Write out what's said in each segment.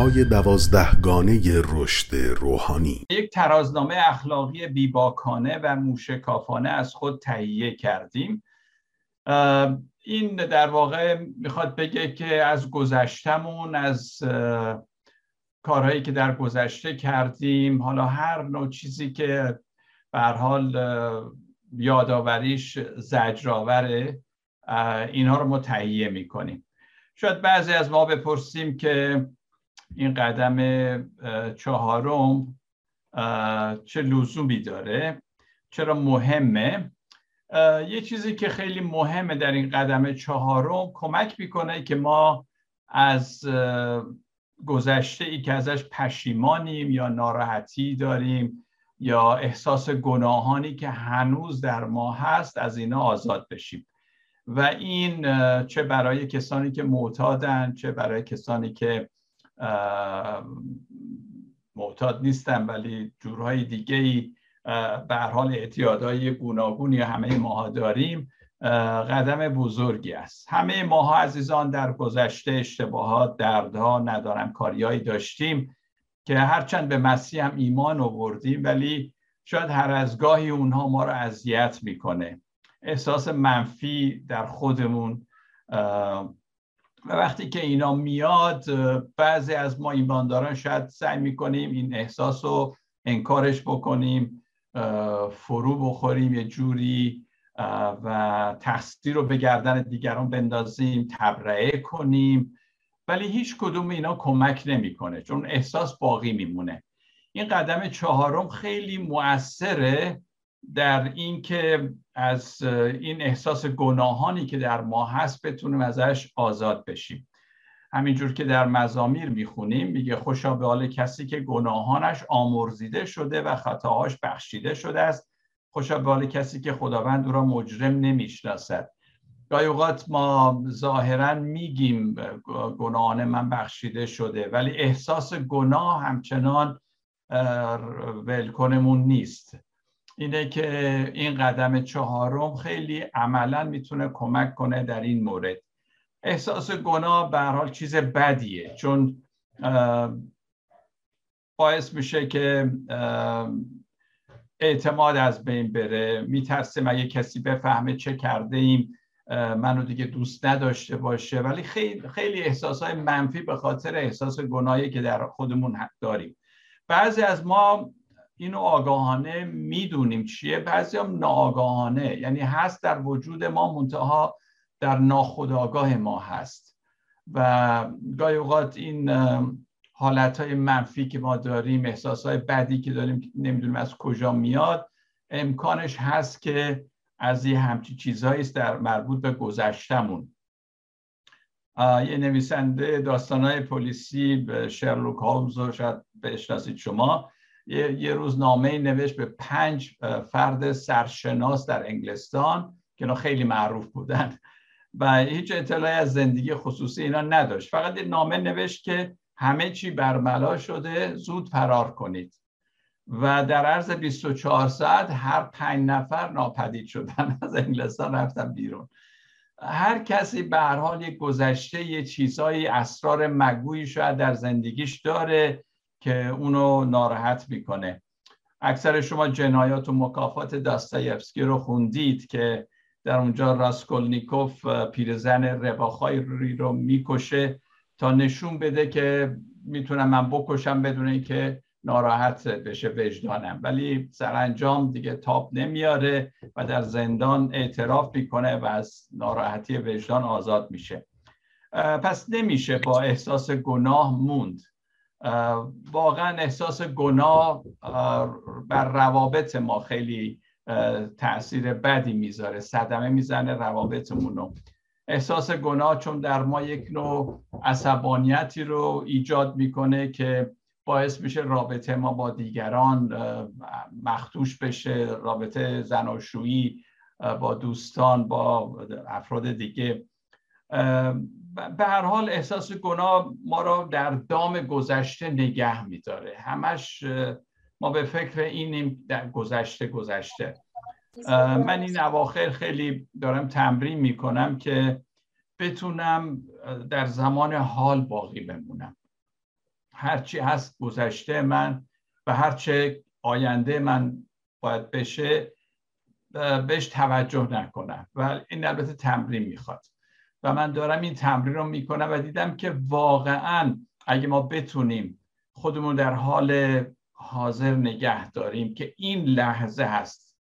های دوازدهگانه رشد روحانی. یک ترازنامه اخلاقی بیباکانه و موشکافانه از خود تهیه کردیم. این در واقع می‌خواد بگه که از گذشتمون از کارهایی که در گذشته کردیم حالا هر نوع چیزی که به حال یادآوریش زجرآوره اینها رو ما تهیه می‌کنیم. شاید بعضی از ما بپرسیم که این قدم چهارم چه لزومی داره؟ چرا مهمه؟ یه چیزی که خیلی مهمه در این قدم چهارم کمک می‌کنه که ما از گذشته ای که ازش پشیمانیم یا ناراحتی داریم یا احساس گناهانی که هنوز در ما هست از اینا آزاد بشیم. و این چه برای کسانی که معتادن چه برای کسانی که معتاد نیستن ولی جورهای دیگه ای به حال اعتیادهای گوناگونی همه ماها داریم. قدم بزرگی است. همه ماها عزیزان در گذشته اشتباهات دردها ندارم کاریایی داشتیم که هرچند به مسیح هم ایمان آوردیم ولی شاید هر از گاهی اونها ما رو اذیت می‌کنه. احساس منفی در خودمون و وقتی که اینا میاد بعضی از ما ایمانداران شاید سعی می‌کنیم این احساس رو انکارش بکنیم فرو بخوریم یه جوری و تقصیر رو به گردن دیگران بندازیم تبرئه کنیم. ولی هیچ کدوم اینا کمک نمی‌کنه چون احساس باقی میمونه. این قدم چهارم خیلی مؤثره. در اینکه از این احساس گناهانی که در ما هست بتونیم ازش آزاد بشیم. همینجور که در مزامیر می‌خونیم میگه خوشا به حال کسی که گناهانش آمرزیده شده و خطاهاش بخشیده شده است. خوشا به حال کسی که خداوند او را مجرم نمی‌شناسد. گاهی اوقات ما ظاهرا میگیم گناهان من بخشیده شده ولی احساس گناه همچنان ولکنمون نیست. اینه که این قدم چهارم خیلی عملا می‌تونه کمک کنه در این مورد. احساس گناه به حال چیز بدیه چون باعث میشه که اعتماد از بین بره. میترسیم اگه کسی بفهمه چه کرده ایم منو دیگه دوست نداشته باشه. ولی خیلی خیلی احساس های منفی به خاطر احساس گناهی که در خودمون داریم. بعضی از ما اینو آگاهانه می‌دونیم چیه. بعضی هم ناآگاهانه یعنی هست در وجود ما منتها در ناخودآگاه ما هست. و گاهی اوقات این حالت های منفی که ما داریم احساس های بدی که داریم نمی‌دونیم از کجا میاد امکانش هست که از یه همچی چیزهایی است در مربوط به گذشتمون یه نویسنده داستانهای پلیسی شرلوک هولمز رو شاید بشناسید شما. یه, روز نامه نوشت به پنج فرد سرشناس در انگلستان که اینا خیلی معروف بودن. و هیچ اطلاعی از زندگی خصوصی اینا نداشت. فقط یه نامه نوشت که همه چی برملا شده زود فرار کنید. و در عرض 24 ساعت هر پنج نفر ناپدید شدن از انگلستان رفتن بیرون. هر کسی به هر حال یک گذشته یه چیزهایی اسرار مگویی شاید در زندگیش داره. که اونو ناراحت می‌کنه. اکثر شما جنایات و مکافات داستایفسکی رو خوندید که در اونجا راسکولنیکوف پیرزن رواخای رو می‌کشه تا نشون بده که می‌تونم من بکشم بدون اینکه ناراحت بشه وجدانم. ولی سرانجام دیگه تاب نمیاره و در زندان اعتراف می‌کنه و از ناراحتی وجدان آزاد میشه. پس نمیشه با احساس گناه موند. واقعا احساس گناه بر روابط ما خیلی تاثیر بدی می‌ذاره صدمه می‌زنه روابطمون رو. احساس گناه چون در ما یک نوع عصبانیتی رو ایجاد می‌کنه که باعث میشه رابطه ما با دیگران مختوش بشه رابطه زناشویی با دوستان با افراد دیگه. به هر حال احساس گناه ما را در دام گذشته نگه میداره. همش ما به فکر اینیم در گذشته گذشته. من این اواخر خیلی دارم تمرین می‌کنم که بتونم در زمان حال باقی بمونم. هرچی هست گذشته من و هرچه آینده من باید بشه بهش توجه نکنم. و این البته تمرین می‌خواد. و من دارم این تمرین رو می‌کنم و دیدم که واقعا اگه ما بتونیم خودمون در حال حاضر نگه داریم که این لحظه هست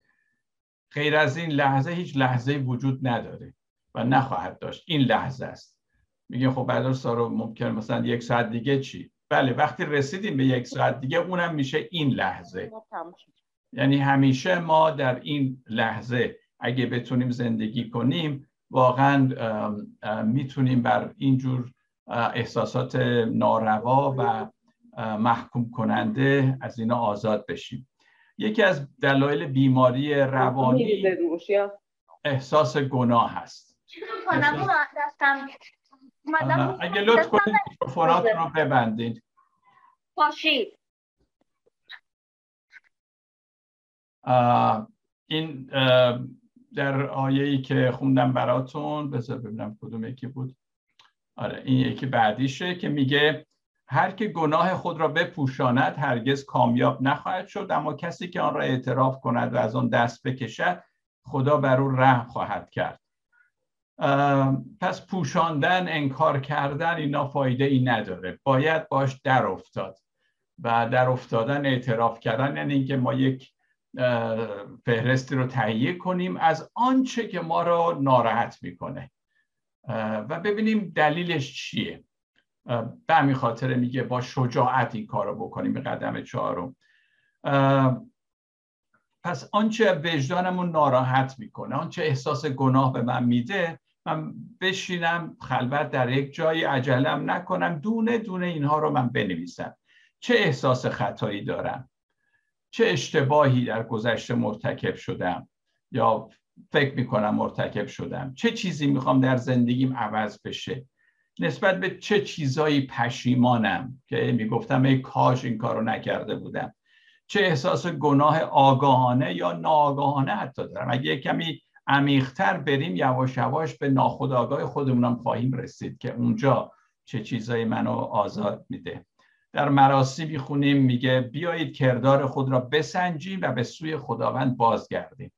غیر از این لحظه هیچ لحظه وجود نداره و نخواهد داشت. این لحظه است. میگه خب بعد رو ممکن مثلا یک ساعت دیگه چی؟ بله وقتی رسیدیم به یک ساعت دیگه اونم میشه این لحظه. یعنی همیشه ما در این لحظه اگه بتونیم زندگی کنیم واقعا می‌تونیم بر اینجور احساسات ناروا و محکوم کننده از اینا آزاد بشیم. یکی از دلایل بیماری روانی احساس گناه هست. اگه لطف کنید میکروفونات رو ببندید باشید. این در آیه ای که خوندم براتون بذار ببینم کدوم یکی بود. آره این یکی بعدیشه که میگه هر که گناه خود را بپوشاند هرگز کامیاب نخواهد شد اما کسی که آن را اعتراف کند و از آن دست بکشد خدا بر او رحم خواهد کرد. پس پوشاندن انکار کردن اینا فایده ای نداره. باید باش در افتاد. و در افتادن اعتراف کردن یعنی اینکه ما یک فهرستی رو تهیه کنیم از آنچه که ما رو ناراحت می‌کنه. و ببینیم دلیلش چیه. به همین خاطر میگه با شجاعت این کار رو بکنیم به قدم چهارم. پس آنچه وجدانمون ناراحت می‌کنه آنچه احساس گناه به من میده من بشینم خلوت در یک جایی عجلم نکنم دونه دونه اینها رو من بنویسم. چه احساس خطایی دارم؟ چه اشتباهی در گذشته مرتکب شدم یا فکر می‌کنم مرتکب شدم؟ چه چیزی می‌خوام در زندگیم عوض بشه؟ نسبت به چه چیزایی پشیمانم که می‌گفتم ای کاش این کارو نکرده بودم؟ چه احساس گناه آگاهانه یا ناآگاهانه حتی دارم؟ اگه کمی عمیقتر بریم یواش یواش به ناخودآگاه خودمونم خواهیم رسید که اونجا چه چیزایی منو آزاد میده. در مراسمی خونیم میگه بیایید کردار خود را بسنجیم و به سوی خداوند بازگردیم.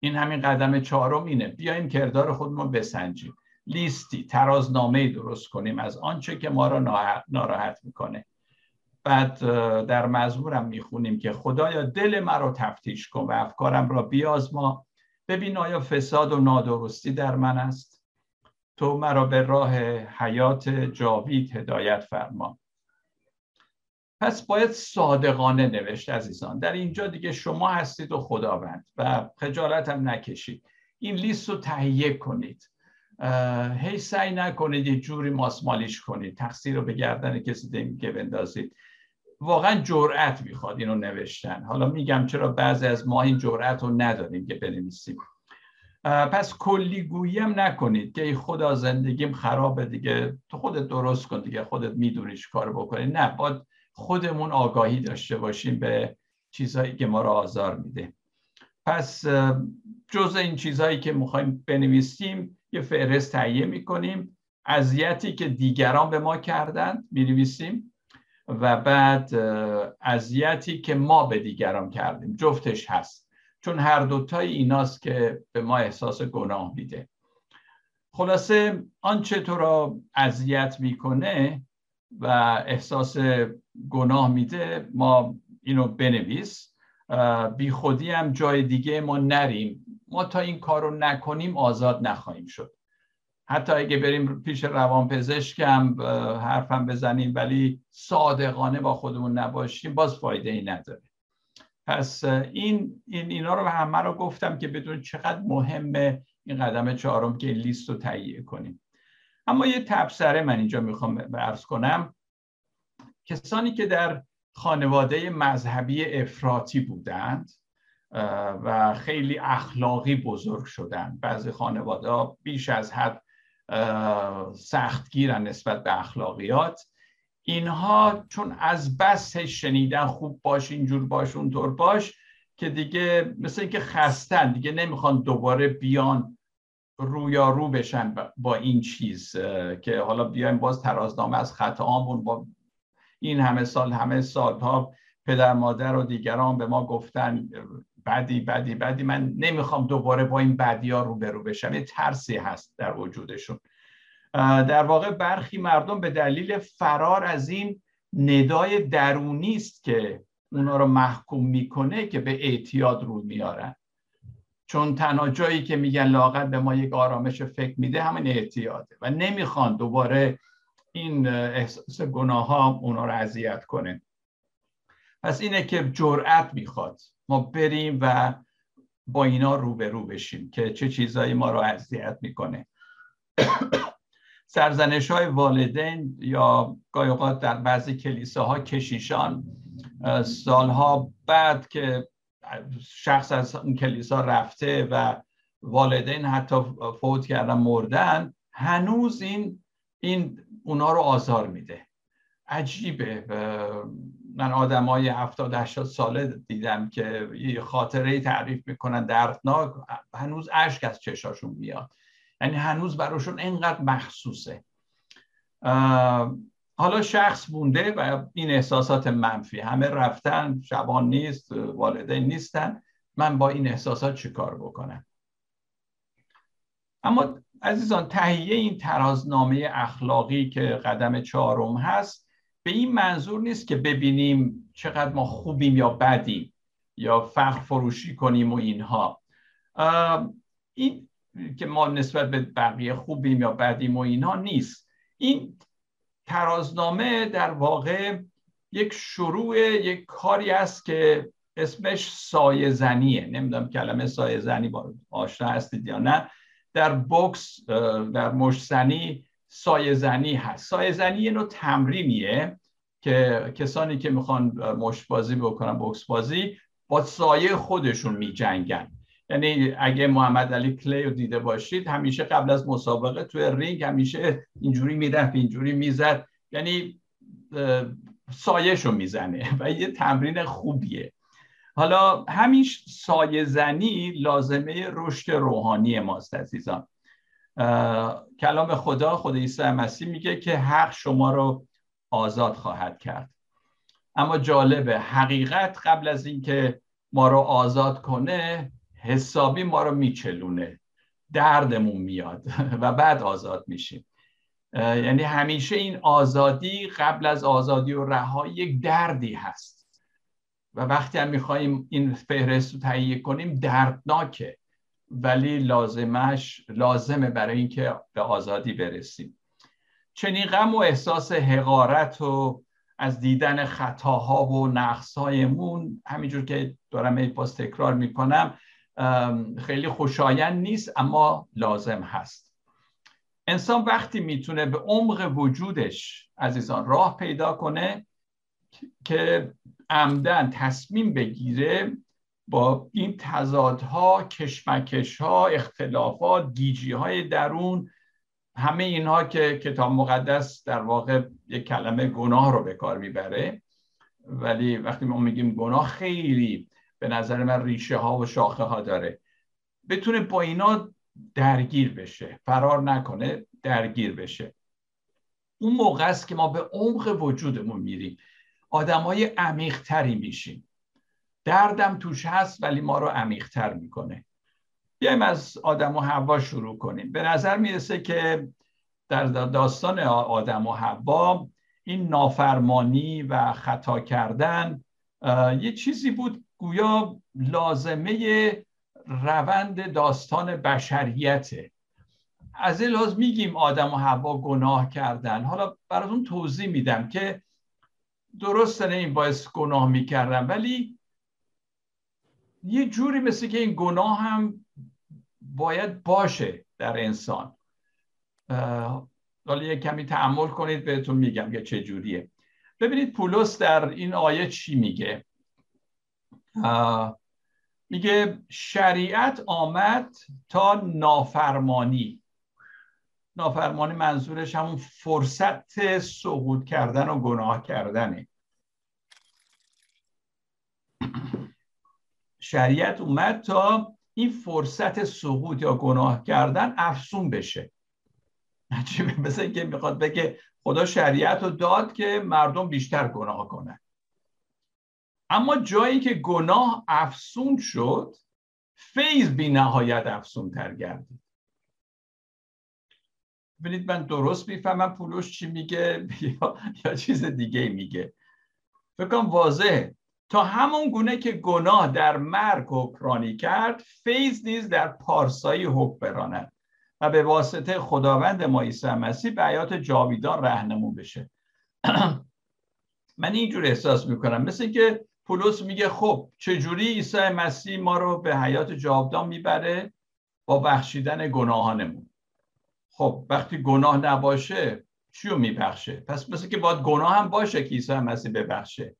این همین قدم چهارم اینه. بیایم کردار خودمون بسنجیم. لیستی ترازنامه درست کنیم از آنچه که ما را ناراحت می‌کنه. بعد در مزمورم می‌خونیم که خدایا دل مرا تفتیش کن و افکارم را بیازما ببین آیا فساد و نادرستی در من است؟ تو مرا به راه حیات جاوید هدایت فرما. پس باید صادقانه نوشت عزیزان. در اینجا دیگه شما هستید و خداوند و خجالت هم نکشید. این لیست رو تهیه کنید. هی سعی نکنید یه جوری ماسمالیش کنید. تقصیر رو به گردن کسی دیگه بندازید. واقعا جرأت می‌خواد اینو نوشتن. حالا میگم چرا بعضی از ما این جرأت رو نداریم که بنویسیم. پس کلی هم نکنید که خدا زندگیم خرابه دیگه. تو خودت درست کن دیگه. خودت میدونیش کار بکنی. نه باید خودمون آگاهی داشته باشیم به چیزهایی که ما رو آزار میده. پس جز این چیزهایی که می‌خوایم بنویسیم یه فهرست تهیه می‌کنیم. اذیتی که دیگران به ما کردند می‌نویسیم. و بعد اذیتی که ما به دیگران کردیم. جفتش هست. چون هر دوتای ایناست که به ما احساس گناه میده. خلاصه آنچه تو را اذیت می‌کنه و احساس گناه میده ما اینو بنویس. بی خودی هم جای دیگه ما نریم. ما تا این کار رو نکنیم آزاد نخواهیم شد. حتی اگه بریم پیش روانپزشکم حرفم بزنیم ولی صادقانه با خودمون نباشیم باز فایده ای نداره. پس این, این اینا رو همه رو گفتم که بدون چقدر مهمه این قدم چهارم که لیست رو تهیه کنیم. اما یه تبصره من اینجا می‌خوام عرض کنم. کسانی که در خانواده مذهبی افراطی بودند و خیلی اخلاقی بزرگ شدن بعضی خانواده ها بیش از حد سختگیرن نسبت به اخلاقیات. اینها چون از بس شنیدن خوب باش اینجور باش اونطور باش که دیگه مثل اینکه خستن دیگه نمی‌خوان دوباره بیان رویارو بشن با این چیز که حالا بیایم باز ترازنامه از خطاامون با این همه سال همه سالها پدر مادر و دیگران به ما گفتن بدی بدی بدی من نمی‌خوام دوباره با این بدی ها روبرو بشم. یه ترسی هست در وجودشون. در واقع برخی مردم به دلیل فرار از این ندای درونی است که اونا رو محکوم می‌کنه که به اعتیاد رو میارن. چون تنها جایی که میگن لاغت به ما یک آرامش فکر میده همین اعتیاده. و نمی‌خوان دوباره این احساس گناه ها اونا رو اذیت کنه. پس اینه که جرأت می‌خواد. ما بریم و با اینا روبرو بشیم که چه چیزایی ما رو اذیت می‌کنه. سرزنش های والدین یا گاهی اوقات در بعضی کلیساها کشیشان سالها بعد که شخص از اون کلیسا رفته و والدین حتی فوت کردن مردن هنوز این این اونا رو آزار میده. عجیبه. من آدم های هفتاد هشتاد ساله دیدم که یه خاطره تعریف می‌کنن دردناک. هنوز اشک از چشاشون میاد. یعنی هنوز براشون اینقدر مخصوصه. حالا شخص بونده و این احساسات منفی. همه رفتن شبان نیست والدین نیستن. من با این احساسات چیکار بکنم؟ اما عزیزان تهیه این ترازنامه اخلاقی که قدم چهارم هست به این منظور نیست که ببینیم چقدر ما خوبیم یا بدیم یا فخر فروشی کنیم و اینها. این که ما نسبت به بقیه خوبیم یا بدیم و اینها نیست. این ترازنامه در واقع یک شروع یک کاری است که اسمش سایه زنیه نمی‌دونم کلمه سایه زنی با آشنا هستید یا نه. در بوکس در مشزنی سایه زنی هست. سایه زنی یه نوع تمرینیه که کسانی که می‌خوان مشت بازی بکنن بوکس بازی با سایه خودشون میجنگن. یعنی اگه محمد علی کلی رو دیده باشید همیشه قبل از مسابقه توی رینگ همیشه اینجوری می‌رفت اینجوری می‌زد. یعنی سایش رو می‌زنه و یه تمرین خوبیه. حالا همین سایه زنی لازمه رشد روحانی ماست عزیزان. کلام خدا خدا عیسی مسیح میگه که حق شما رو آزاد خواهد کرد. اما جالبه حقیقت قبل از اینکه ما رو آزاد کنه حسابی ما رو میچلونه. دردمون میاد و بعد آزاد میشیم. یعنی همیشه این آزادی قبل از آزادی و رهایی یک دردی هست. و وقتی هم میخواییم این فهرست رو تهیه کنیم دردناکه. ولی لازمش لازمه برای اینکه به آزادی برسیم. چنین غم و احساس حقارت و از دیدن خطاها و نقصهایمون همینجور که دارم باز تکرار می‌کنم خیلی خوشایند نیست اما لازم هست. انسان وقتی می‌تونه به عمق وجودش عزیزان راه پیدا کنه که عمدن تصمیم بگیره با این تضادها کشمکش ها اختلافات گیجی های درون همه اینها که کتاب مقدس در واقع یک کلمه گناه رو به کار می‌بره. ولی وقتی ما میگیم گناه خیلی به نظر من ریشه ها و شاخه ها داره. بتونه با اینا درگیر بشه. فرار نکنه درگیر بشه. اون موقع است که ما به عمق وجودمون میریم. آدم های عمیقتری میشیم. دردم توش هست ولی ما رو عمیقتر می‌کنه. بیایم از آدم و حوا شروع کنیم. به نظر می‌رسه که در داستان آدم و حوا این نافرمانی و خطا کردن یه چیزی بود گویا لازمه روند داستان بشریته. از این لحاظ میگیم آدم و هوا گناه کردن. حالا براتون توضیح میدم که درسته این باعث گناه می‌کردن ولی یه جوری مثل که این گناه هم باید باشه در انسان. حالا یه کمی تعمل کنید بهتون میگم که چه جوریه. ببینید پولس در این آیه چی میگه؟ میگه شریعت آمد تا نافرمانی. نافرمانی منظورش همون فرصت سقوط کردن و گناه کردنه. شریعت اومد تا این فرصت سقوط یا گناه کردن افسون بشه. عجیبه مثل اینکه می‌خواد بگه خدا شریعت رو داد که مردم بیشتر گناه کنن. اما جایی که گناه افسون شد فیض بی نهایت افسون تر گردید. ببینید من درست می‌فهمم پولوش چی میگه یا, یا چیز دیگه میگه. فکر واضحه. تا همون گونه که گناه در مرگ حکرانی کرد فیض نیز در پارسایی حکم براند و به واسطه خداوند ما عیسی مسیح به حیات جاویدان رهنمون بشه. من اینجور احساس می‌کنم. مثل که پولس میگه خب چجوری عیسی مسیح ما رو به حیات جاودان می‌بره؟ با بخشیدن گناهانمون. خب وقتی گناه نباشه چی رو میبخشه؟ پس مثل که باید گناه هم باشه که عیسی مسیح ببخشه.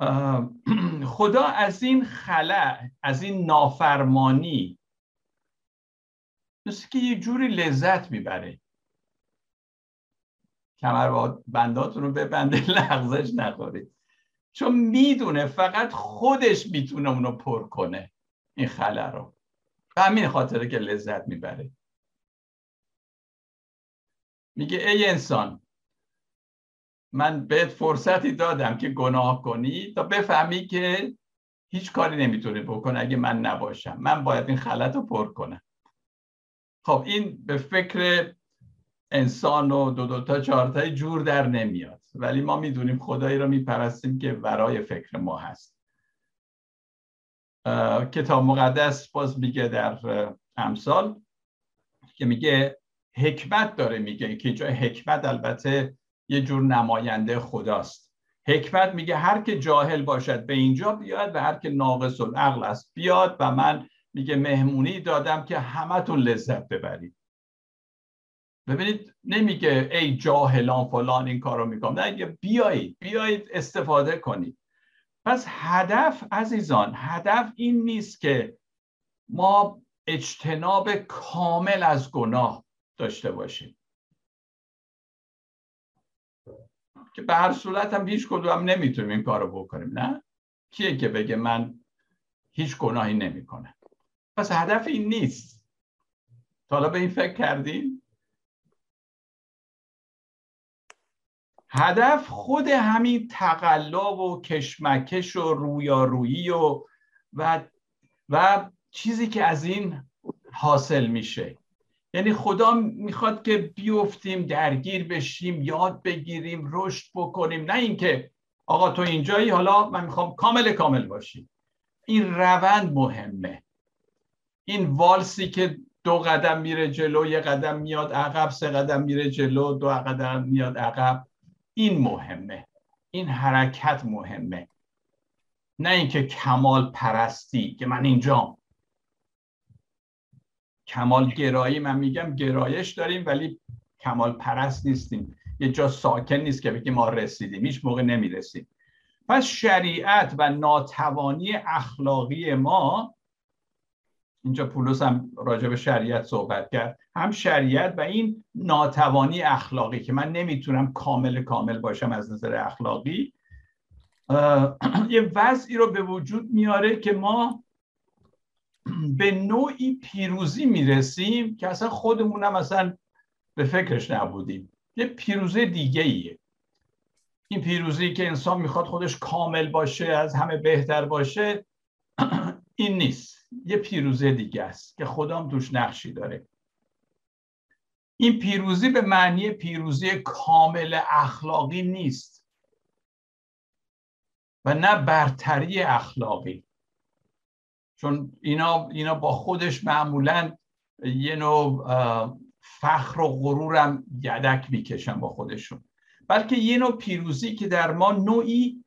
خدا از این خلع از این نافرمانی مثل که یه جوری لذت می‌بره. کمر بنداتون رو ببنده لغزش نخورید. چون می‌دونه فقط خودش می‌تونه اونو پر کنه. این خلع رو. به همین خاطره که لذت می‌بره. میگه ای انسان من بهت فرصتی دادم که گناه کنی تا بفهمی که هیچ کاری نمی‌تونی بکن اگه من نباشم. من باید این خلط رو پر کنم. خب این به فکر انسان و دو دو تا چهار تای جور در نمیاد. ولی ما می‌دونیم خدایی رو میپرستیم که ورای فکر ما هست. کتاب مقدس باز میگه در امثال که میگه حکمت داره میگه که جای حکمت البته یه جور نماینده خداست. حکمت میگه هر که جاهل باشد به اینجا بیاد و هر که ناقص العقل است بیاد و من میگه مهمونی دادم که همتون لذت ببرید. ببینید نمیگه ای جاهلان فلان این کارو می‌کنم نه بیایید بیایید استفاده کنید. پس هدف عزیزان هدف این نیست که ما اجتناب کامل از گناه داشته باشیم. که به هر صورت هم هیچ کدوم نمی‌تونیم این کارو بکنیم نه؟ کیه که بگه من هیچ گناهی نمی‌کنم؟ پس هدف این نیست. تا حالا به این فکر کردیم هدف خود همین تقلا و کشمکش و رویارویی و و و چیزی که از این حاصل میشه. یعنی خدا می‌خواد که بیفتیم درگیر بشیم یاد بگیریم رشد بکنیم. نه اینکه آقا تو اینجایی حالا من می‌خوام کامل کامل باشی این روند مهمه. این والسی که دو قدم میره جلو یه قدم میاد عقب سه قدم میره جلو دو قدم میاد عقب. این مهمه. این حرکت مهمه. نه اینکه کمال پرستی که من اینجام کمال گرایی من میگم گرایش داریم ولی کمال پرست نیستیم. یه جا ساکن نیست که بگیم ما رسیدیم. هیچ موقع نمی‌رسیم. پس شریعت و ناتوانی اخلاقی ما اینجا پولس هم راجع به شریعت صحبت کرد. هم شریعت و این ناتوانی اخلاقی که من نمی‌تونم کامل کامل باشم از نظر اخلاقی یه وضعی رو به وجود میاره که ما به نوعی پیروزی می‌رسیم که اصلا خودمونم اصلا به فکرش نبودیم. یه پیروزی دیگه ایه این پیروزی که انسان می‌خواد خودش کامل باشه از همه بهتر باشه این نیست. یه پیروزی دیگه است که خدام دوش نقشی داره. این پیروزی به معنی پیروزی کامل اخلاقی نیست و نه برتری اخلاقی. چون اینا, اینا با خودش معمولا یه نوع فخر و غرورم یدک می‌کشن با خودشون. بلکه یه نوع پیروزی که در ما نوعی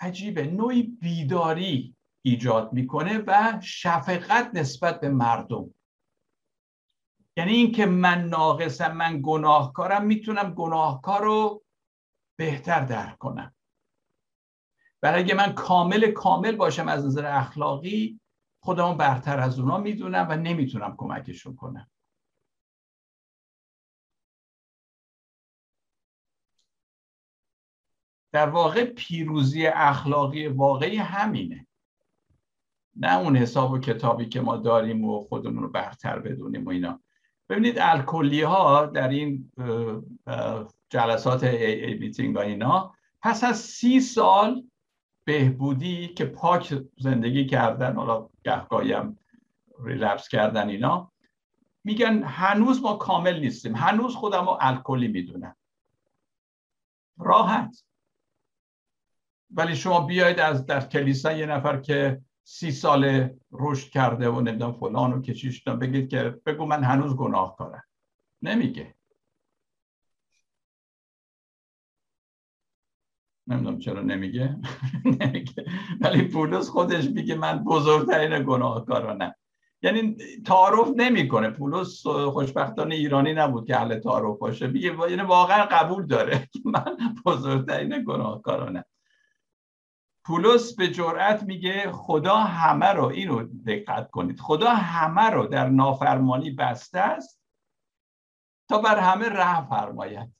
عجیبه نوعی بیداری ایجاد می‌کنه و شفقت نسبت به مردم. یعنی اینکه من ناقصم من گناهکارم می‌تونم گناهکار رو بهتر درک کنم. برای اگه من کامل کامل باشم از نظر اخلاقی خودمون برتر از اونا می‌دونم و نمی‌تونم کمکشون کنم. در واقع پیروزی اخلاقی واقعی همینه. نه اون حساب و کتابی که ما داریم و خودمون رو برتر بدونیم و اینا. ببینید الکلی ها در این جلسات ای میتینگ و اینا پس از سی سال بهبودی که پاک زندگی کردن حالا گهگاهی هم ریلپس کردن اینا میگن هنوز ما کامل نیستیم. هنوز خودم رو الکلی می‌دونم راحت. ولی شما بیاید از در کلیسا یه نفر که سی سال رشد کرده و نمی‌دونم فلان و کشیش بگید که بگو من هنوز گناه کارم نمیگه. نمی‌دونم چرا نمیگه. نمیگه. ولی پولس خودش میگه من بزرگترین گناهکارانم. یعنی تعارف نمی‌کنه. پولس خوشبختانه ایرانی نبود که اهل تعارف باشه. میگه یعنی واقعا قبول داره که من بزرگترین گناهکارانم. پولس به جرأت میگه خدا همه رو اینو دقت کنید. خدا همه رو در نافرمانی بسته است تا بر همه رحم فرماید.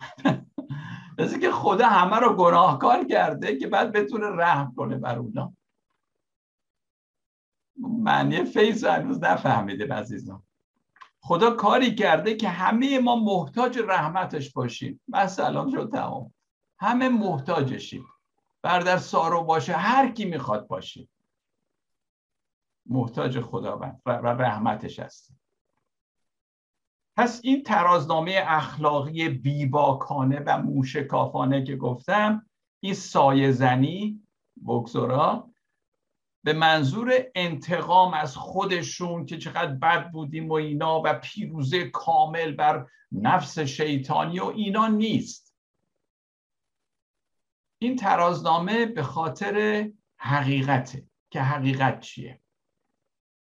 مثل که خدا همه رو گناهکار کرده که بعد بتونه رحم کنه بر اونا. معنی فیض هنوز نفهمیده عزیزان. خدا کاری کرده که همه ما محتاج رحمتش باشیم. مثلا شد تمام. همه محتاجشیم. بردر سارو باشه هر کی می‌خواد باشه. محتاج خداوند و رحمتش هستیم پس این ترازنامه اخلاقی بیباکانه و موشکافانه که گفتم این سایه زنی بگذارا به منظور انتقام از خودشون که چقدر بد بودیم و اینا و پیروزه کامل بر نفس شیطانی و اینا نیست. این ترازنامه به خاطر حقیقته که حقیقت چیه.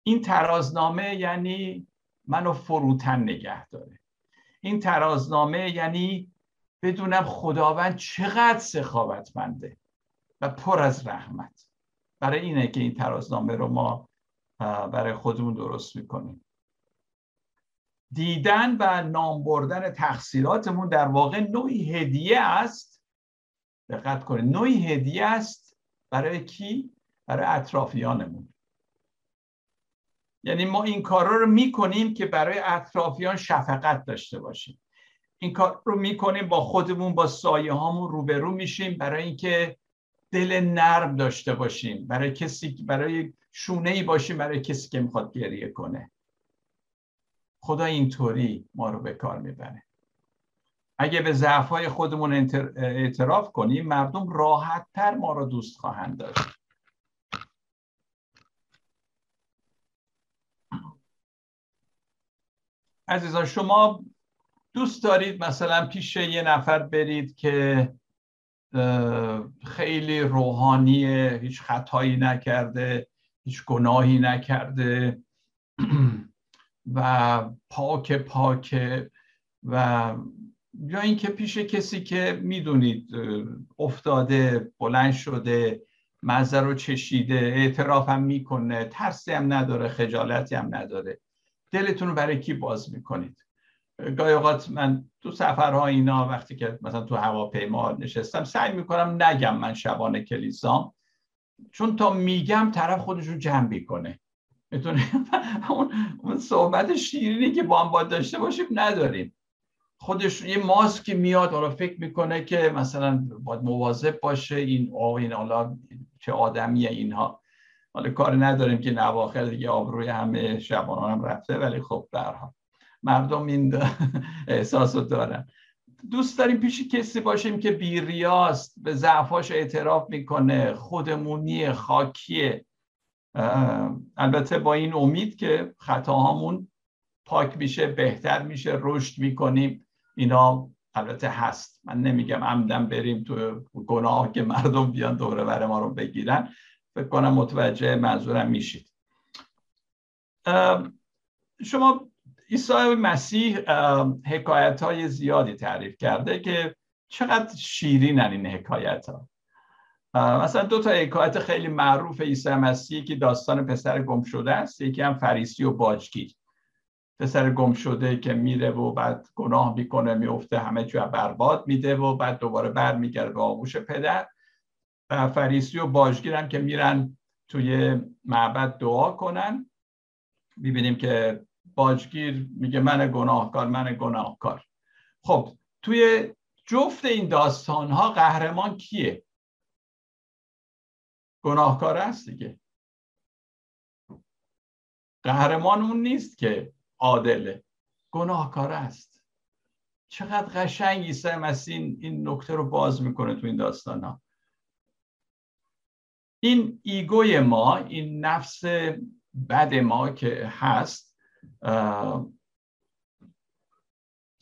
این ترازنامه یعنی منو فروتن نگه داره. این ترازنامه یعنی بدونم خداوند چقدر سخاوتمنده و پر از رحمت. برای اینه که این ترازنامه رو ما برای خودمون درست می‌کنیم. دیدن و نام بردن تقصیراتمون در واقع نوعی هدیه است دقت کنید. نوعی هدیه است برای کی؟ برای اطرافیانمون. یعنی ما این کارا رو می‌کنیم که برای اطرافیان شفقت داشته باشیم. این کار رو می‌کنیم با خودمون با سایه هامون روبرو میشیم برای اینکه دل نرم داشته باشیم برای کسی برای شونه ای باشیم برای کسی که می‌خواد گریه کنه. خدا اینطوری ما رو به کار می‌بره. اگه به ضعف های خودمون اعتراف کنیم مردم راحت تر ما رو دوست خواهند داشت. عزیزان شما دوست دارید مثلا پیش یه نفر برید که خیلی روحانیه هیچ خطایی نکرده هیچ گناهی نکرده و پاک پاک و یا اینکه پیش کسی که می‌دونید افتاده بلند شده مزه رو چشیده اعتراف هم می‌کنه ترسی هم نداره خجالتی هم نداره. دلتون رو برای کی باز می‌کنید؟ گاهی اوقات من تو سفرها اینا وقتی که مثلا تو هواپیما نشستم سعی می‌کنم نگم من شبانه کلیسام. چون تا میگم طرف خودش رو جمع می‌کنه. می‌تونه اون صحبت شیرینی که با هم باید داشته باشیم نداریم. خودش یه ماسک میاد حالا فکر می‌کنه که مثلا باید مواظب باشه این آه این حالا چه آدمیه اینها. حالا کار نداریم که نواخر دیگه آبروی همه شبانان هم رفته ولی خب برها مردم این احساس رو دارن. دوست داریم پیش کسی باشیم که بیریاست به ضعفاش اعتراف می‌کنه خودمونی خاکیه. البته با این امید که خطاهامون پاک میشه بهتر میشه رشد می‌کنیم. اینا البته هست. من نمیگم عمدن بریم تو گناه که مردم بیان دوره بر ما رو بگیرن. فکر کنم متوجه منظورم میشید. شما عیسی مسیح حکایت های زیادی تعریف کرده که چقدر شیرینن این حکایت ها مثلا دو تا حکایت خیلی معروف عیسی مسیح که داستان پسر گم شده است. یکی هم فریسی و باجگیر. پسر گم شده که میره و بعد گناه می‌کنه میفته همه جا برباد میده و بعد دوباره برمیگرده به آغوش پدر. و فریسی و باجگیرن که میرن توی معبد دعا کنن. می‌بینیم که باجگیر میگه من گناهکار من گناهکار. خب توی جفت این داستان ها قهرمان کیه؟ گناهکار است دیگه. قهرمان اون نیست که عادله. گناهکار است. چقدر قشنگ عیسی مسیح این نکته رو باز می‌کنه تو این داستان ها این ایگوی ما این نفس بد ما که هست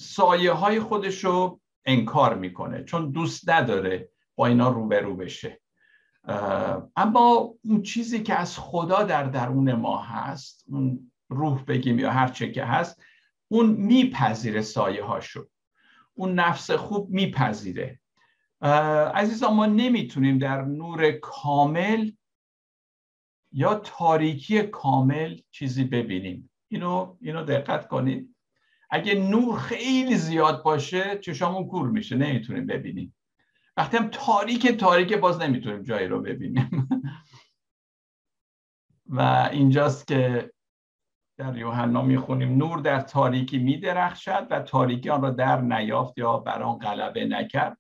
سایه های خودش رو انکار می‌کنه چون دوست نداره با اینا روبرو بشه. اما اون چیزی که از خدا در درون ما هست اون روح بگیم یا هر چه که هست اون میپذیره سایه هاشو اون نفس خوب میپذیره. عزیزان ما نمی‌تونیم در نور کامل یا تاریکی کامل چیزی ببینیم. اینو اینو دقت کنید. اگه نور خیلی زیاد باشه چشامون کور میشه. نمی‌تونیم ببینیم. وقتی هم تاریک تاریک باز نمی‌تونیم جایی رو ببینیم. و اینجاست که در یوحنا می‌خونیم نور در تاریکی میدرخشد و تاریکی آن را در نیافت یا بر آن غلبه نکرد.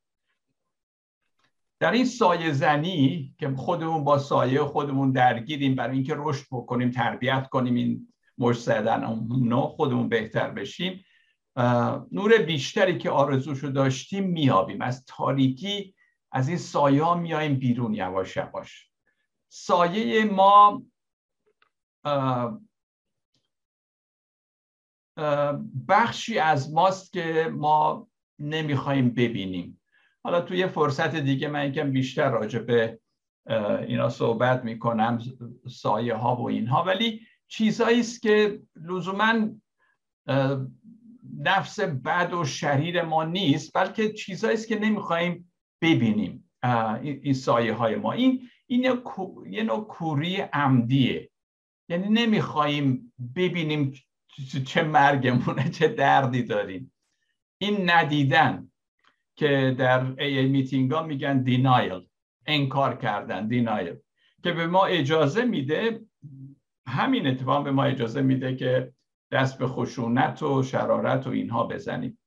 در این سایه زنی که خودمون با سایه خودمون درگیریم برای اینکه رشد بکنیم تربیت کنیم این مش زدن خودمون بهتر بشیم نور بیشتری که آرزوشو داشتیم میابیم از تاریکی از این سایه ها میاییم بیرون یواش یواش. سایه ما بخشی از ماست که ما نمی‌خوایم ببینیم. حالا توی فرصت دیگه من یکم بیشتر راجع به اینا صحبت می‌کنم سایه ها و اینها. ولی چیزهایی است که لزوما نفس بد و شریر ما نیست بلکه چیزهایی است که نمی‌خوایم ببینیم این سایه های ما. این این یه نوع کوری عمدیه. یعنی نمی‌خوایم ببینیم چه مرگمونه چه دردی داریم. این ندیدن که در ای, میتینگ ها میگن دینایل انکار کردن دینایل که به ما اجازه میده همین اتفاق به ما اجازه میده که دست به خشونت و شرارت و اینها بزنیم.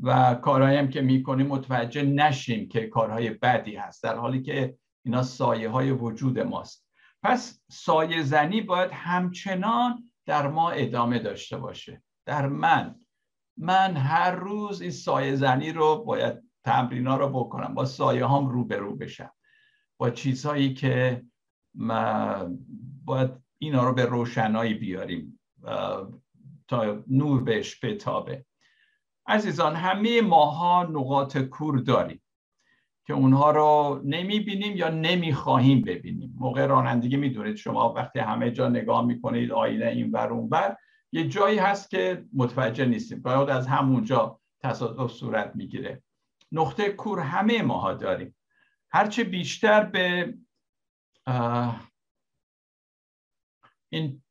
و کارهایی هم که می‌کنیم متوجه نشیم که کارهای بدی هست در حالی که اینا سایه های وجود ماست. پس سایه زنی باید همچنان در ما ادامه داشته باشه. در من. من هر روز این سایه زنی رو باید تمرینا رو بکنم. با سایه هام رو به رو بشم. با چیزهایی که باید اینا رو به روشنایی بیاریم. تا نور بهش بتابه. عزیزان همه ماها نقاط کور داریم. که اونها رو نمی بینیم یا نمی خواهیم ببینیم. موقع رانندگی می‌دونید شما وقتی همه جا نگاه می‌کنید آینه این ور اون بر یه جایی هست که متوجه نیستیم. باید از همونجا تصادف صورت می‌گیره. نقطه کور همه ماها داریم. هرچه بیشتر به این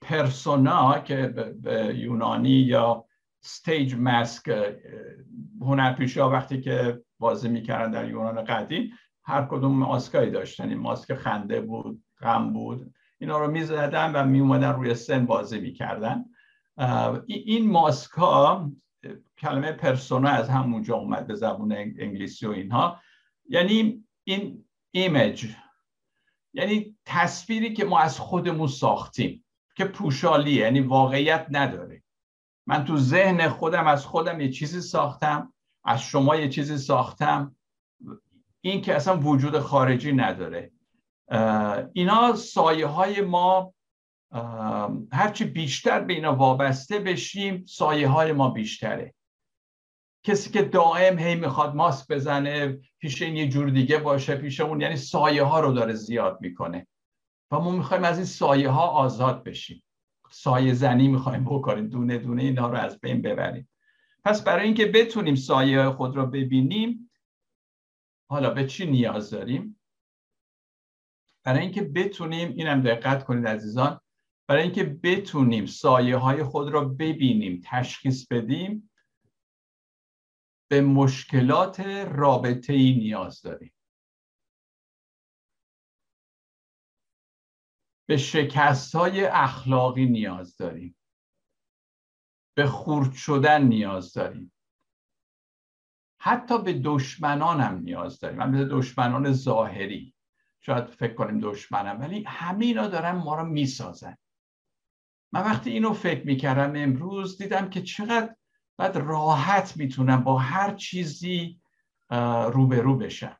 پرسونا که به یونانی یا ستیج ماسک هنرپیشه وقتی که بازی می‌کردن در یونان قدیم هر کدوم ماسکایی داشتن. این ماسک خنده بود غم بود. اینا رو می‌زدن و میومدن روی سن بازی می‌کردن. این ماسک ها کلمه پرسونا از همونجا اومد به زبون انگلیسی و اینها. یعنی این ایمیج یعنی تصویری که ما از خودمون ساختیم که پوشالی یعنی واقعیت نداره. من تو ذهن خودم از خودم یه چیزی ساختم از شما یه چیزی ساختم. این که اصلا وجود خارجی نداره. اینا سایه های ما هرچی بیشتر به اینا وابسته بشیم سایه های ما بیشتره. کسی که دائم هی می‌خواد ماسک بزنه پیش این یه جور دیگه باشه پیش اون یعنی سایه ها رو داره زیاد می‌کنه. و ما می‌خوایم از این سایه ها آزاد بشیم. سایه زنی می‌خوایم بکنیم دونه دونه اینا رو از بین ببریم. پس برای اینکه بتونیم سایه خود را ببینیم حالا به چی نیاز داریم؟ برای اینکه بتونیم اینم دقت کنید عزیزان برای اینکه بتونیم سایه های خود را ببینیم تشخیص بدیم به مشکلات رابطه ای نیاز داریم. به شکست های اخلاقی نیاز داریم. به خورد شدن نیاز داریم. حتی به دشمنان هم نیاز داریم. من به دشمنان ظاهری. شاید فکر کنیم دشمنم ولی همه اینا دارن ما رو می‌سازن. من وقتی اینو فکر می‌کردم امروز دیدم که چقدر بعد راحت می‌تونم با هر چیزی روبرو بشم.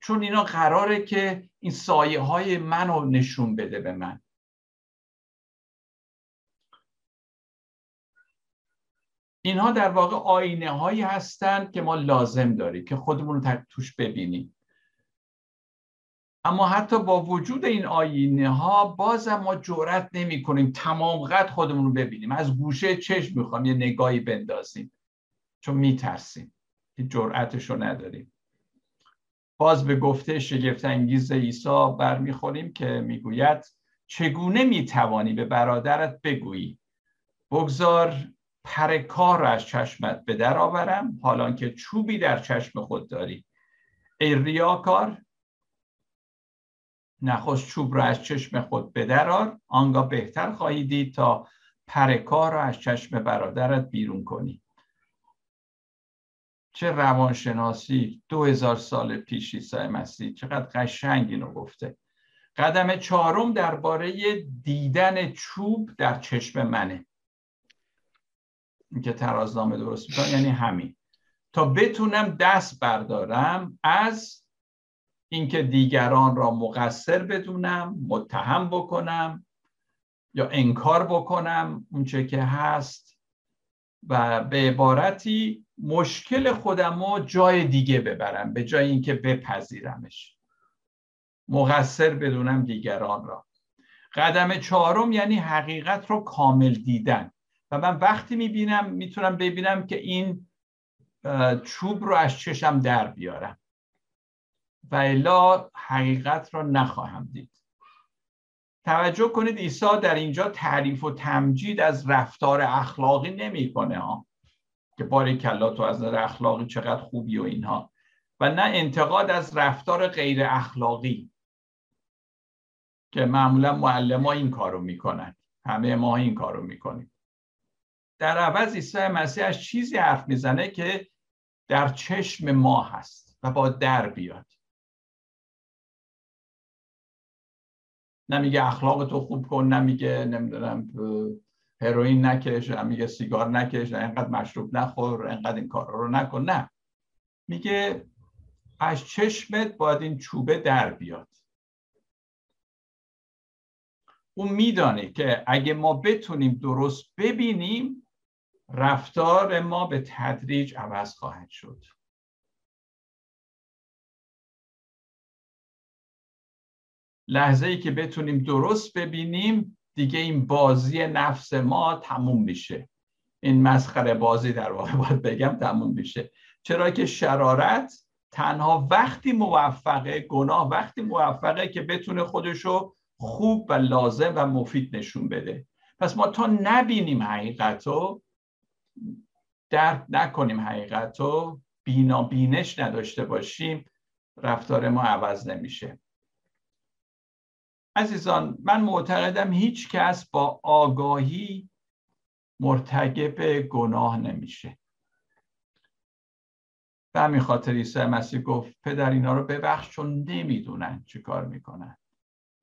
چون اینا قراره که این سایه های من رو نشون بده به من. اینها در واقع آینه هایی هستند که ما لازم داریم که خودمون رو توش ببینیم. اما حتی با وجود این آینه ها بازم ما جرأت نمی کنیم تمام قد خودمون رو ببینیم. از گوشه چشم می‌خوام یه نگاهی بندازیم. چون میترسیم که جرأتش رو نداریم. باز به گفته شگفت انگیز عیسی برمیخوریم که می‌گوید چگونه می‌توانی به برادرت بگویی؟ بگذار پر کار را از چشمت به در آورم حالا که چوبی در چشم خود داری. ای ریاکار نخست چوب را از چشم خود بدرار آنگاه بهتر خواهی دید تا پرکار را از چشم برادرت بیرون کنی. چه روانشناسی دو هزار سال پیش عیسی مسیح چقدر قشنگ اینو گفته. قدم چهارم درباره دیدن چوب در چشم منه. که ترازنامه درست می‌کنم یعنی همین. تا بتونم دست بردارم از اینکه دیگران را مقصر بدونم متهم بکنم یا انکار بکنم اونچه که هست و به عبارتی مشکل خودم رو جای دیگه ببرم به جای اینکه بپذیرمش. مقصر بدونم دیگران را. قدم چهارم یعنی حقیقت رو کامل دیدن. و من وقتی می‌بینم می‌تونم ببینم که این چوب رو از چشم در بیارم. و الا حقیقت را نخواهم دید. توجه کنید عیسی در اینجا تعریف و تمجید از رفتار اخلاقی نمی‌کنه ها که باری کلا تو از نظر اخلاقی چقدر خوبی و اینها. و نه انتقاد از رفتار غیر اخلاقی که معمولا معلم ها این کارو می‌کنن. همه ما این کارو می‌کنیم. در عوض عیسی مسیح از چیزی حرف می‌زنه که در چشم ما هست و با در بیاد. نمیگه اخلاق تو خوب کن نمیگه نمی‌دونم هروئین نکش نمیگه سیگار نکش اینقدر مشروب نخور اینقدر این کار رو نکن. نه. میگه از چشمت باید این چوبه در بیاد. اون میدانه که اگه ما بتونیم درست ببینیم رفتار ما به تدریج عوض خواهد شد. لحظه ای که بتونیم درست ببینیم دیگه این بازی نفس ما تموم میشه. این مسخره بازی در واقع باید بگم تموم میشه. چرا که شرارت تنها وقتی موفقه گناه وقتی موفقه که بتونه خودشو خوب و لازم و مفید نشون بده. پس ما تا نبینیم حقیقتو درک نکنیم حقیقتو بینا بینش نداشته باشیم رفتار ما عوض نمیشه. عزیزان من معتقدم هیچ کس با آگاهی مرتکب گناه نمیشه. به همین خاطر عیسی مسیح گفت پدر اینا رو ببخش چون نمی‌دونن چی کار می‌کنن.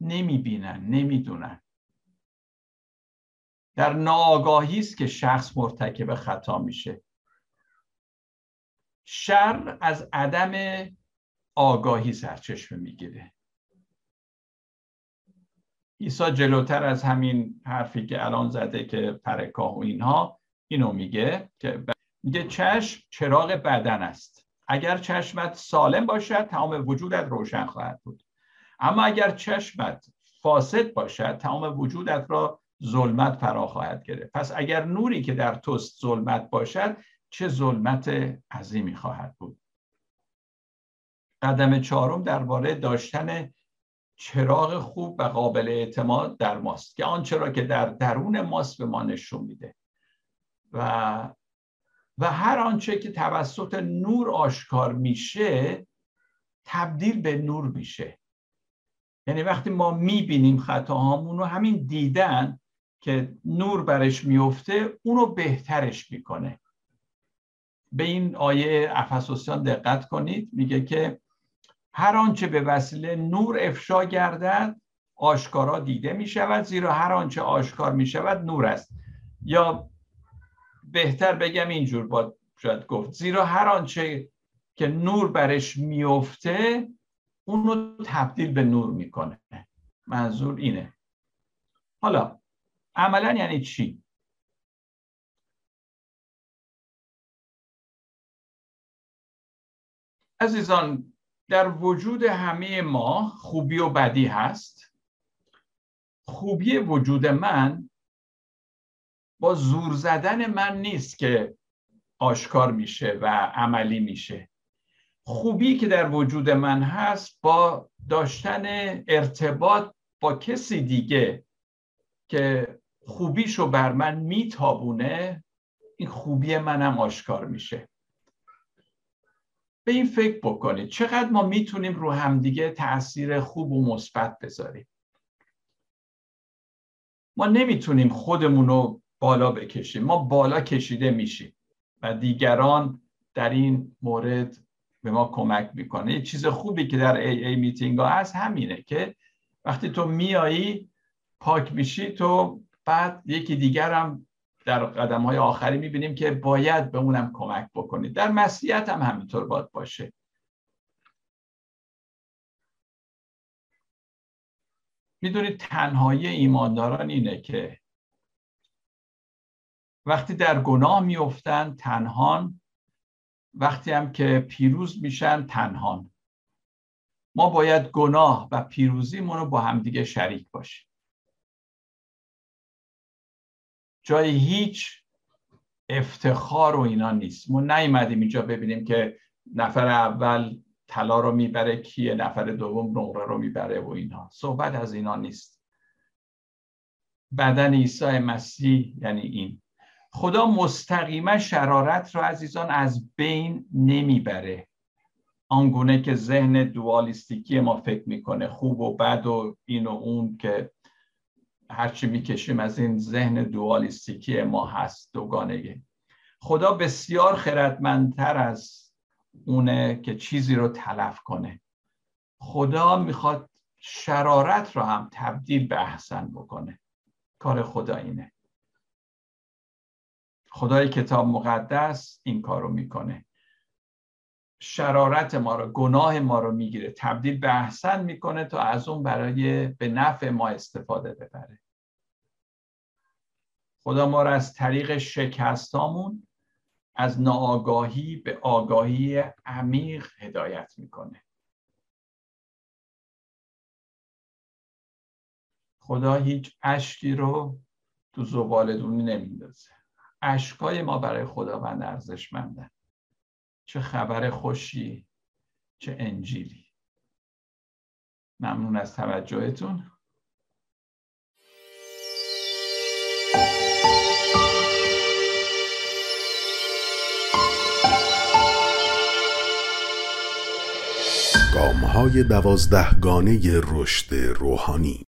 نمی‌بینن نمی‌دونن. در ناآگاهی است که شخص مرتکب خطا میشه. شر از عدم آگاهی سرچشمه می‌گیره. عیسی جلوتر از همین حرفی که الان زده که پرکاه و اینها اینو میگه که میگه چشم چراغ بدن است. اگر چشمت سالم باشد تمام وجودت روشن خواهد بود. اما اگر چشمت فاسد باشد تمام وجودت را ظلمت فرا خواهد گرفت. پس اگر نوری که در توست ظلمت باشد چه ظلمت عظیمی خواهد بود؟ قدم چهارم درباره داشتن چراغ خوب و قابل اعتماد در ماست که آنچه را که در درون ماست به ما نشون میده. و و هر آنچه که توسط نور آشکار میشه تبدیل به نور میشه. یعنی وقتی ما می‌بینیم خطاهامون رو همین دیدن که نور برش میفته اونو بهترش می‌کنه. به این آیه افسوسیان دقت کنید. میگه که هر آنچه به وسیله نور افشا گردد آشکارا دیده می شود زیرا هر آنچه آشکار می شود نور است. یا بهتر بگم اینجور با شاید گفت. زیرا هر آنچه که نور برش میفته اون تبدیل به نور می‌کنه. منظور اینه. حالا عملا یعنی چی؟ عزیزان در وجود همه ما خوبی و بدی هست. خوبی وجود من با زور زدن من نیست که آشکار میشه و عملی میشه. خوبی که در وجود من هست با داشتن ارتباط با کسی دیگه که خوبیشو بر من میتابونه این خوبی منم آشکار میشه. به این فکر بکنید. چقدر ما می‌تونیم رو همدیگه تاثیر خوب و مثبت بذاریم؟ ما نمی‌تونیم خودمون رو بالا بکشیم. ما بالا کشیده میشیم و دیگران در این مورد به ما کمک می‌کنه. یه چیز خوبی که در ای ای میتینگ ها هست همینه که وقتی تو میایی پاک میشی تو بعد یکی دیگر هم در قدم های آخری می‌بینیم که باید به اونم کمک بکنید. در مسیحیت هم همینطور باید باشه. می‌دونید تنهایی ایمانداران اینه که وقتی در گناه میفتن تنهان وقتی هم که پیروز میشن تنهان. ما باید گناه و پیروزیمون رو با همدیگه شریک باشیم. جای هیچ افتخار و اینا نیست. ما نیومدیم اینجا ببینیم که نفر اول طلا رو می‌بره کیه نفر دوم نقره رو می‌بره و اینا. صحبت از اینا نیست. بدن عیسی مسیح یعنی این. خدا مستقیما شرارت رو عزیزان از بین نمی‌بره. آنگونه که ذهن دوالیستیکی ما فکر می‌کنه خوب و بد و این و اون که هرچی می‌کشیم از این ذهن دوالیستیکی ما هست دوگانگه خدا بسیار خردمندتر از اونه که چیزی رو تلف کنه. خدا می‌خواد شرارت رو هم تبدیل به احسن بکنه. کار خدا اینه. خدای کتاب مقدس این کار رو می‌کنه. شرارت ما رو گناه ما رو می‌گیره. تبدیل به احسن می‌کنه تا از اون برای به نفع ما استفاده ببره. خدا ما رو از طریق شکستامون از ناآگاهی به آگاهی عمیق هدایت می‌کنه. خدا هیچ اشکی رو تو زبالدونی نمیندازه. اشکای ما برای خداوند ارزشمندن چه خبر خوشی چه انجیلی. ممنون از توجهتون. گام های دوازده گانه رشد روحانی.